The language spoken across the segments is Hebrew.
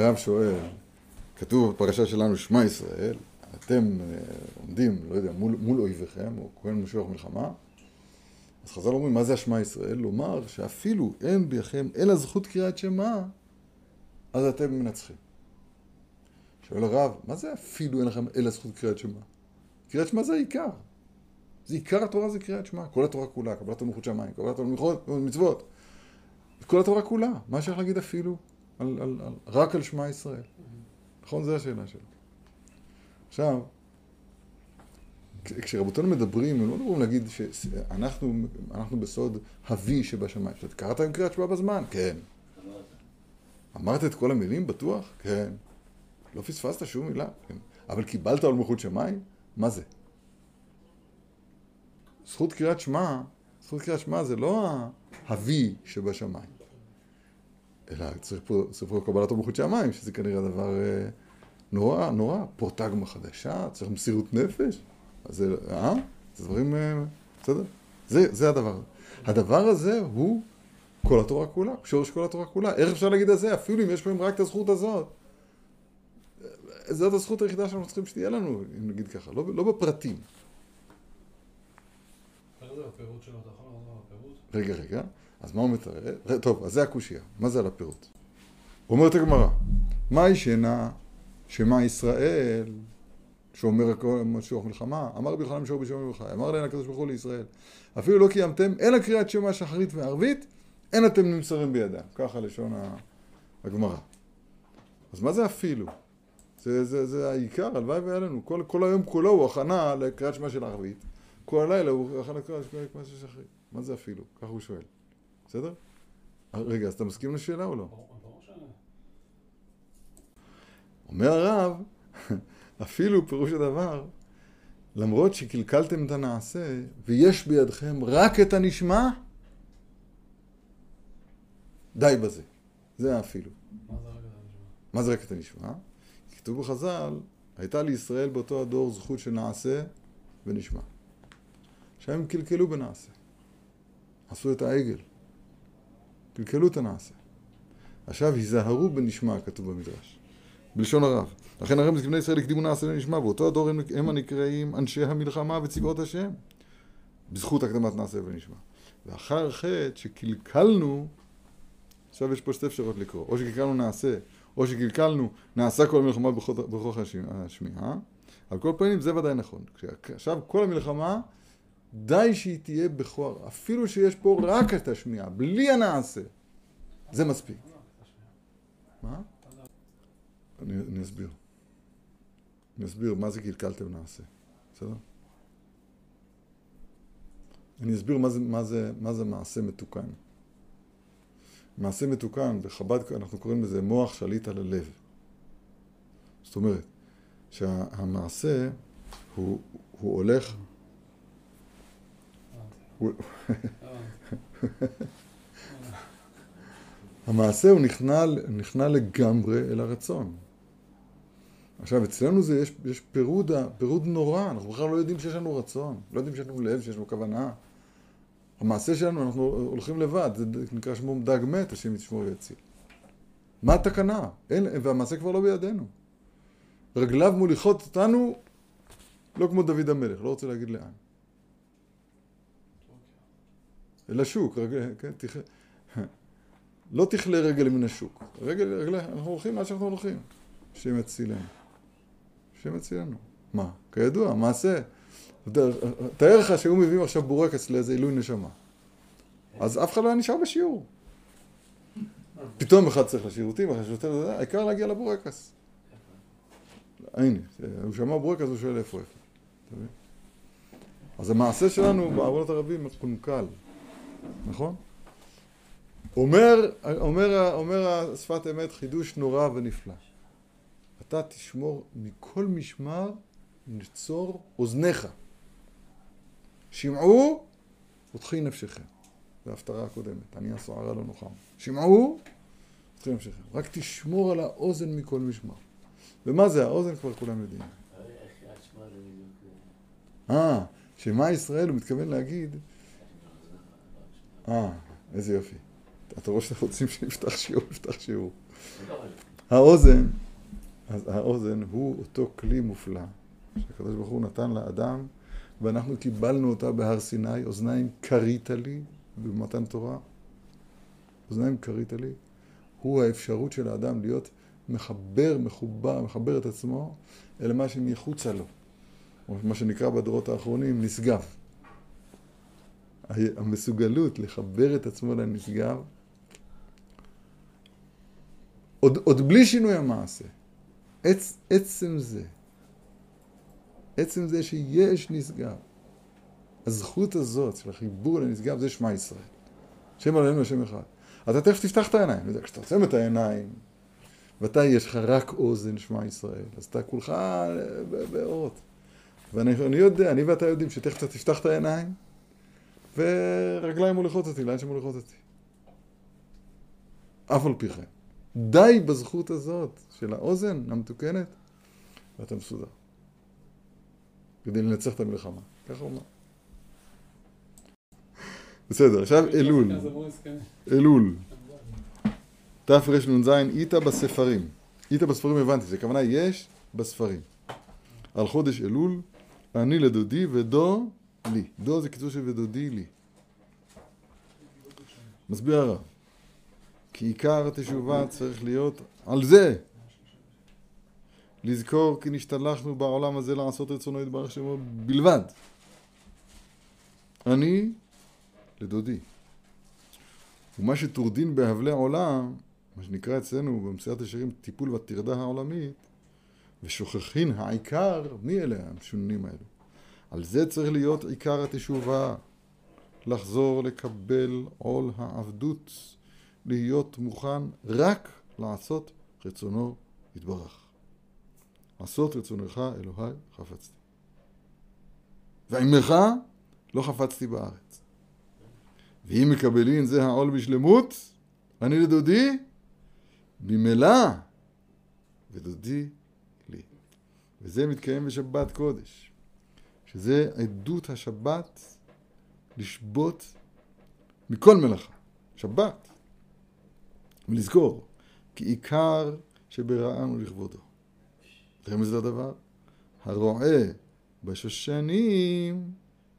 הרב שואל, כתוב בפרשה שלנו, שמע ישראל, אתם אה, עומדים, לא יודע, מול, מול אויביכם, או כהן משוח מלחמה, אז חז"ל אומרים, מה זה השמע ישראל? לומר שאפילו אין ביכם אלא זכות קריאת שמע, אז אתם מנצחים. שואל הרב, מה זה אפילו אין לכם אלא זכות קריאת שמע? קריאת שמע זה העיקר. זה עיקר התורה זה קריאת שמע. כל התורה כולה, קבלת המלכות שמיים, קבלת המלכות, מצוות. כל התורה כולה. מה אפשר להגיד אפילו? על, על, על, רק על שמע ישראל. נכון? זו השאלה שלו. עכשיו, כשרבותינו מדברים, הם לא מדברים להגיד שאנחנו בסוד הוי שבשמיים. קראת עם קריאת שמע בזמן? כן. אמרת את כל המילים? בטוח? כן. לא פספסת שום מילה? כן. אבל קיבלת על מלכות שמיים? מה זה? זכות קריאת שמע, זכות קריאת שמע זה לא הוי שבשמיים. אלא צריך פה, צריך פה קבלת המלכות שמיים, שזה כנראה דבר אה, נורא, נורא. פורטגמה חדשה, צריך מסירות נפש. אז זה, אה? זה דברים, אה, בסדר? זה, זה הדבר. הדבר הזה הוא כל התורה כולה, שורש כל התורה כולה. איך אפשר להגיד על זה? אפילו אם יש בהם רק את הזכות הזאת. זאת הזכות היחידה שאנחנו צריכים שתהיה לנו, אם נגיד ככה, לא, לא בפרטים. רגע, רגע, אז מה הוא מתאר? טוב, אז זה הקושייה. מה זה על הפירוט? אומרת הגמרא, מהי שינה שמע ישראל, שאומר שיעור מלחמה, אמר בכלל שיעור בשעור מלחמה, אמר להם הקדוש ברוך הוא לישראל, אפילו לא קיימתם אלא קריאת שמע שחרית וערבית, אין אתם נמסרים בידם. ככה לשון הגמרא. אז מה זה אפילו? זה, זה, זה העיקר, הלוואי והיה לנו. כל, כל היום כולו הוא הכנה לקריאת שמע של ערבית. כל הלילה הוא הכנה לקריאת שמע של שחרית. מה זה אפילו? ככה הוא שואל. בסדר? רגע, אז אתה מסכים לשאלה או לא? אומר הרב, אפילו פירוש הדבר, למרות שקלקלתם את הנעשה, ויש בידכם רק את הנשמע, די בזה. זה אפילו. מה זה רק את הנשמע? כתוב בחז"ל, הייתה לישראל באותו הדור זכות של נעשה ונשמע. עכשיו הם קלקלו בנעשה. עשו את העגל. קלקלו את הנעשה. עכשיו היזהרו בנשמע, כתוב במדרש. בלשון הרב. לכן הרב זקני ישראל הקדימו נעשה ונשמע, ואותו הדור הם, הם הנקראים אנשי המלחמה וצבאות השם. בזכות הקדמת נעשה ונשמע. ואחר חטא שקלקלנו, עכשיו יש פה שתי אפשרויות לקרוא. או שקלקלנו נעשה, או שקלקלנו נעשה כל המלחמה בכוח השמיעה. על כל פנים זה ודאי נכון. עכשיו כל המלחמה די שהיא תהיה בכוח, אפילו שיש פה רק את השמיעה, בלי הנעשה. זה מספיק. מה? אני, אני אסביר. אני אסביר מה זה קלקלתם נעשה, בסדר? אני אסביר מה זה, מה זה, מה זה מעשה מתוקן. מעשה מתוקן, בחב"ד אנחנו קוראים לזה מוח שליט על הלב. זאת אומרת, שהמעשה הוא, הוא הולך... המעשה הוא נכנע, נכנע לגמרי אל הרצון. עכשיו, אצלנו זה, יש, יש פירוד, פירוד נורא, אנחנו בכלל לא יודעים שיש לנו רצון, לא יודעים שיש לנו לב, שיש לנו כוונה. המעשה שלנו, אנחנו הולכים לבד, זה נקרא שמו דג מת, השם ישמור ויציל. מה התקנה? אין, והמעשה כבר לא בידינו. רגליו מוליכות אותנו לא כמו דוד המלך, לא רוצה להגיד לאן. אל השוק, רגל, כן, תכ... לא תכלה רגל מן השוק. רגל, רגל, אנחנו הולכים לאן שאנחנו הולכים. השם יצילנו. השם יצילנו. מה? כידוע, מעשה. תאר לך שהיו מביאים עכשיו בורקס לאיזה עילוי נשמה. אז אף אחד לא היה נשאר בשיעור. פתאום אחד צריך לשירותים, אחרי שיותר, העיקר להגיע לבורקס. הנה, הוא שמע בורקס, הוא שואל איפה איפה. אז המעשה שלנו בעוונות הרבים מקונקל, נכון? אומר, אומר, אומר שפת אמת חידוש נורא ונפלא. אתה תשמור מכל משמר נצור אוזניך. שמעו ותחי נפשכם. זו ההפטרה הקודמת, אני הסוערה לא נוחם. שמעו ותחי נפשכם. רק תשמור על האוזן מכל משמר. ומה זה האוזן כבר כולם יודעים. אה, שמע ישראל הוא מתכוון להגיד... אה, איזה יופי. אתה רואה שאתם רוצים שנפתח שיעור, נפתח שיעור. האוזן, אז האוזן הוא אותו כלי מופלא שהקדוש ברוך הוא נתן לאדם ואנחנו קיבלנו אותה בהר סיני, אוזניים כרית לי במתן תורה, אוזניים כרית לי, הוא האפשרות של האדם להיות מחבר, מחובר, מחבר את עצמו אל מה שמחוצה לו, או מה שנקרא בדורות האחרונים נשגב. המסוגלות לחבר את עצמו לנשגב, עוד, עוד בלי שינוי המעשה, עצ, עצם זה, עצם זה שיש נשגב, הזכות הזאת של החיבור לנשגב זה שמע ישראל. שם עלינו השם אחד. אתה תכף תפתח את העיניים, כשאתה עוצם את העיניים, ואתה יש לך רק אוזן שמע ישראל, אז אתה כולך באורות. ואני יודע, אני ואתה יודעים שתכף אתה תפתח את העיניים, ורגליים מוליכות אותי, לאן שמוליכות אותי. אף על פי כן. די בזכות הזאת של האוזן המתוקנת, ואתה מסודר. כדי לנצח את המלחמה. ככה הוא אמר. בסדר, עכשיו אלול. אלול. תרנ"ז, איתה בספרים. איתה בספרים הבנתי, זה כוונה יש בספרים. על חודש אלול, אני לדודי ודו לי. דו זה קיצור של ודודי לי. מסביר הרב. כי עיקר התשובה צריך להיות על זה. לזכור כי נשתלחנו בעולם הזה לעשות רצונו יתברך שמו בלבד. אני לדודי. ומה שטורדין בהבלי עולם, מה שנקרא אצלנו במסיעת השירים טיפול בטרדה העולמית, ושוכחין העיקר, מי אלה המשוננים האלו? על זה צריך להיות עיקר התשובה, לחזור לקבל עול העבדות, להיות מוכן רק לעשות רצונו יתברך. עשות רצונך אלוהי חפצתי. ועמך לא חפצתי בארץ. ואם מקבלין זה העול בשלמות, אני לדודי, ממילא, ודודי לי. וזה מתקיים בשבת קודש, שזה עדות השבת לשבות מכל מלאכה. שבת. ולזכור, כי עיקר שברענו לכבודו. רמז לדבר, הרועה בשושנים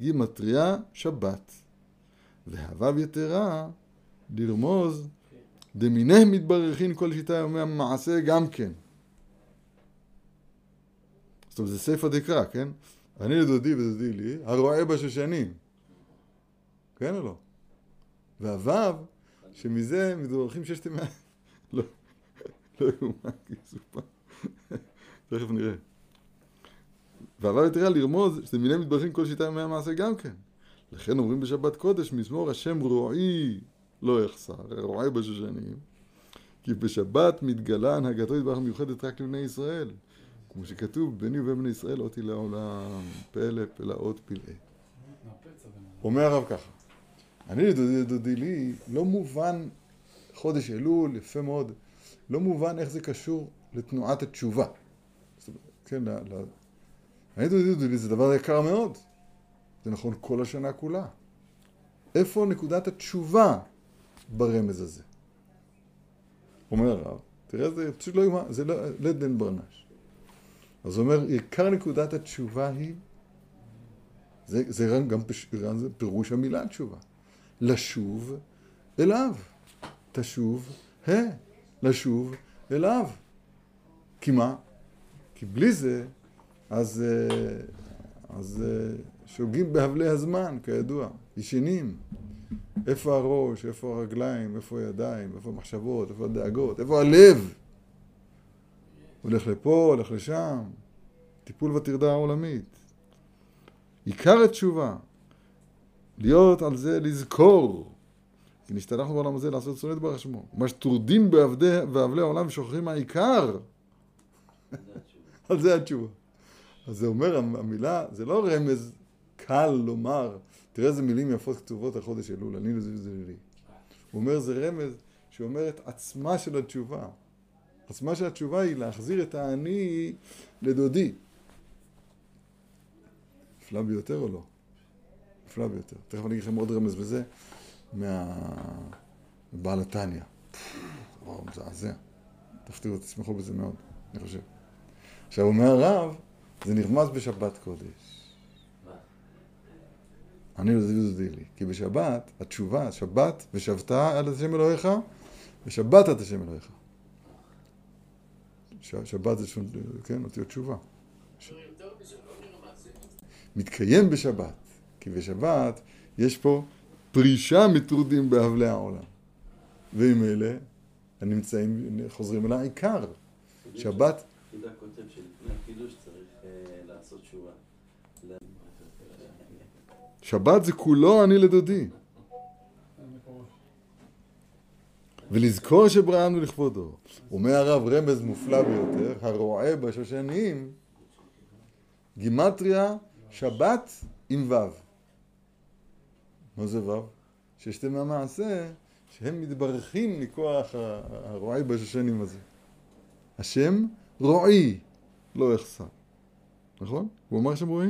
גימטריה שבת, והוו יתרה לרמוז דמיני מתברכין כל שיטה יומי המעשה גם כן. זאת אומרת, זה ספר דקרא, כן? אני לדודי ודודי לי, הרועה בשושנים. כן או לא? והוו, שמזה מתבורכים ששת ימי... לא, לא יאומן כי סופר. תכף נראה. והוו יתרה לרמוז שמיני מתברכין כל שיטה ימי המעשה גם כן. לכן אומרים בשבת קודש, מזמור השם רועי לא יחסר, רועי בשושנים, כי בשבת מתגלה הנהגתו יתברך מיוחדת רק לבני ישראל. כמו שכתוב, בני ובני ישראל אותי לעולם, פלא פלאות פלאי. אומר הרב ככה, אני לדודי לי, לא מובן, חודש אלול, יפה מאוד, לא מובן איך זה קשור לתנועת התשובה. כן, אני לדודי לי זה דבר יקר מאוד. זה נכון כל השנה כולה. איפה נקודת התשובה ברמז הזה? אומר הרב, תראה, זה פשוט לא יאמר, זה לא, דן ברנש. אז הוא אומר, עיקר נקודת התשובה היא, זה, זה גם זה פירוש המילה תשובה, לשוב אליו. תשוב, ה, לשוב אליו. כי מה? כי בלי זה, אז, אה, אז אה, שוגים בהבלי הזמן, כידוע, ישנים. איפה הראש, איפה הרגליים, איפה הידיים, איפה המחשבות, איפה הדאגות, איפה הלב? הולך לפה, הולך לשם, טיפול בטרדה העולמית. עיקר התשובה, להיות על זה, לזכור, כי נשתלחנו בעולם הזה לעשות צונת ברח שמו. מה שטורדים באבלי העולם ושוכחים מהעיקר, על זה התשובה. אז זה אומר, המילה, זה לא רמז קל לומר, תראה איזה מילים יפות כתובות על חודש אלול, אני לזה וזה לי. הוא אומר, זה רמז שאומר את עצמה של התשובה. עצמה של התשובה היא להחזיר את האני לדודי. נפלא ביותר או לא? נפלא ביותר. תכף אני אגיד לכם עוד רמז בזה, מהבעל התניא. וואו, מזעזע. תפתיעו, תשמחו בזה מאוד, אני חושב. עכשיו, אומר הרב, זה נרמז בשבת קודש. אני לא זיזי לי. כי בשבת, התשובה, שבת, ושבת על השם אלוהיך, ושבת את השם אלוהיך. שבת זה שון, כן, אותיות תשובה. מתקיים בשבת, כי בשבת יש פה פרישה מטרודים באבלי העולם. ועם אלה הנמצאים, חוזרים אל העיקר. שבת... יהודה כותב שלפני הקידוש צריך אה, לעשות תשובה. שבת זה כולו אני לדודי. ולזכור שבראנו לכבודו. אומר הרב רמז מופלא ביותר, הרועה בשושנים, גימטריה שבת עם ו'. מה זה ו'? ששתי מהמעשה שהם מתברכים מכוח הרועי בשושנים הזה. השם רועי לא יחסר. נכון? הוא אמר שם רועי?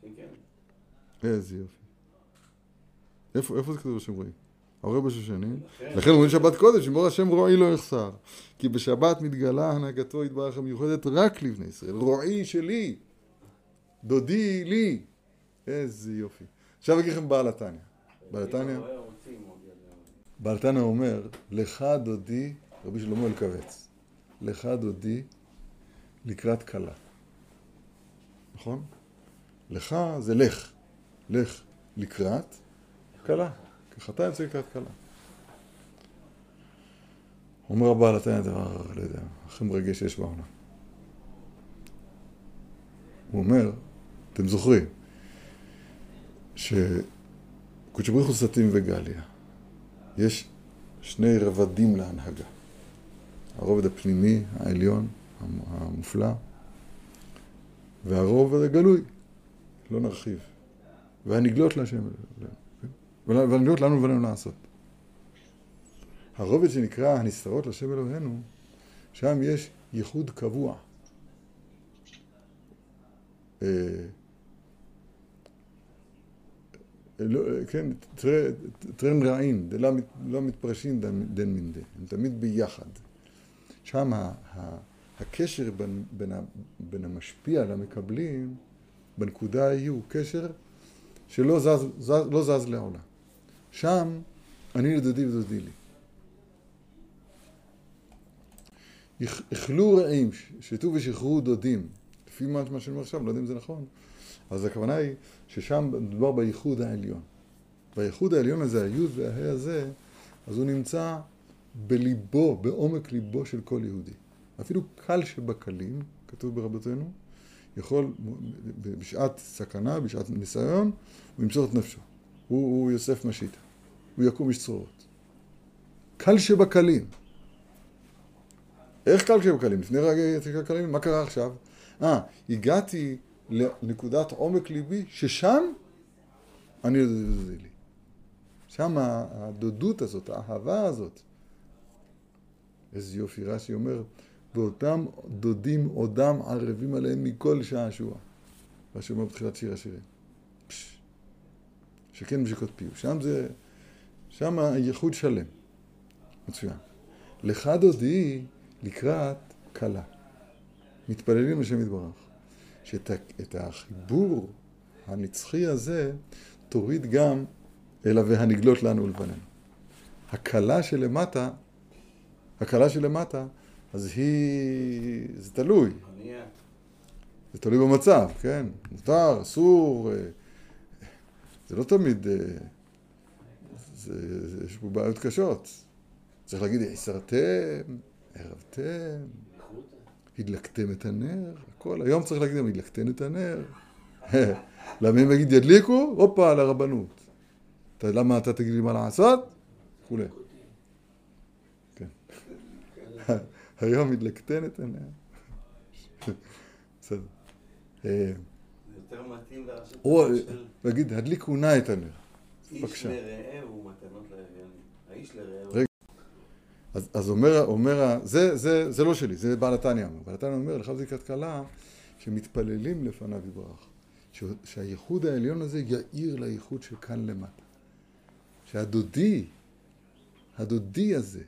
כן, כן. איזה יופי. איפה, איפה זה כתוב בשם רועי? הרבה בשושנים. לכן אומרים שבת קודש, אמור השם רועי לא יחסר. כי בשבת מתגלה הנהגתו יתברך המיוחדת רק לבני ישראל. רועי שלי, דודי לי. איזה יופי. עכשיו אגיד לכם בעל התניא. בעל התניא, בעל התניא אומר, לך דודי, רבי שלמה אלקבץ, לך דודי לקראת כלה. נכון? לך זה לך. לך לקראת כלה. כחתן יוצא לקראת כלה. אומר הבעל התניא דבר, לא יודע, הכי מרגש שיש בעונה. הוא אומר, אתם זוכרים, שקודש ברוך הוא סטים וגליה, יש שני רבדים להנהגה. הרובד הפנימי, העליון, המופלא, והרובד הגלוי, לא נרחיב. והנגלות להשם, והנגלות לנו ולנו לעשות. הרובד שנקרא הנסתרות לשם אלוהינו, שם יש ייחוד קבוע. אה, לא, כן, טרן רעין, לא, לא מתפרשים דן מן דן, הם תמיד ביחד. שם הקשר בין, המשפיע למקבלים, בנקודה ההיא הוא קשר שלא זז, לא לעולם. שם אני לדודי ודודי לי. אכלו רעים, שתו ושחררו דודים, לפי מה שאני אומר עכשיו, לא יודע אם זה נכון, אז הכוונה היא ששם מדובר בייחוד העליון. בייחוד העליון הזה, היוד והה הזה, אז הוא נמצא בליבו, בעומק ליבו של כל יהודי. אפילו קל שבקלים, כתוב ברבותינו, יכול בשעת סכנה, בשעת ניסיון, הוא ימסור את נפשו. הוא, הוא יוסף משיטה. הוא יקום איש צרורות. קל שבקלים. איך קל שבקלים? לפני רגע קלים, מה קרה עכשיו? אה, הגעתי לנקודת עומק ליבי, ששם אני יודע לי. שם הדודות הזאת, האהבה הזאת. איזה יופי רש"י אומר, ואותם דודים עודם ערבים עליהם מכל שעשוע. רש"י אומר בתחילת שיר השירים. שכן משיקות פיו. שם זה, שם הייחוד שלם. מצוין. לך דודי לקראת כלה. מתפללים לשם יתברך. שאת החיבור הנצחי הזה תוריד גם אל והנגלות לנו ולבנינו. הכלה שלמטה, הכלה שלמטה, אז היא, זה תלוי. זה תלוי במצב, כן? מותר, אסור, אה, זה לא תמיד, אה, זה, זה, יש פה בעיות קשות. צריך להגיד, הסרתם, ערבתם, הדלקתם את הנר, הכל. היום צריך להגיד, הדלקתם את הנר. למה אם יגיד ידליקו? הופה, לרבנות. למה אתה תגיד לי מה לעשות? וכולי. כן. היום הדלקתן את הנר. בסדר. יותר מתאים לרשות של... להגיד, הדליקו נא את הנר. איש לרעהו מתנות לאביונים. האיש לרעהו. רגע. אז, אז אומר, אומר, זה, זה, זה לא שלי, זה בעל התניא אומר. בעל התניא אומר, לך בזיקת כלה, שמתפללים לפניו יברך. שהייחוד העליון הזה יאיר לייחוד שכאן למטה. שהדודי, הדודי הזה,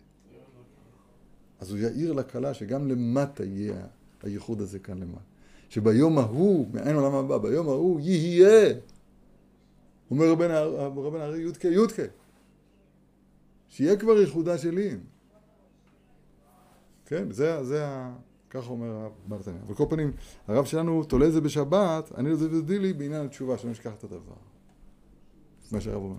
אז הוא יאיר לכלה שגם למטה יהיה הייחוד הזה כאן למטה. שביום ההוא, מעין עולם הבא, ביום ההוא יהיה. אומר רבן הארי יודקה יודקה. שיהיה כבר ייחודה שלי. כן, זה, זה ה... ככה אומר הרב ברטניה. על כל פנים, הרב שלנו תולה את זה בשבת, אני רוצה לדעתי לי בעניין התשובה, שלא נשכח את הדבר. מה שהרב אומר.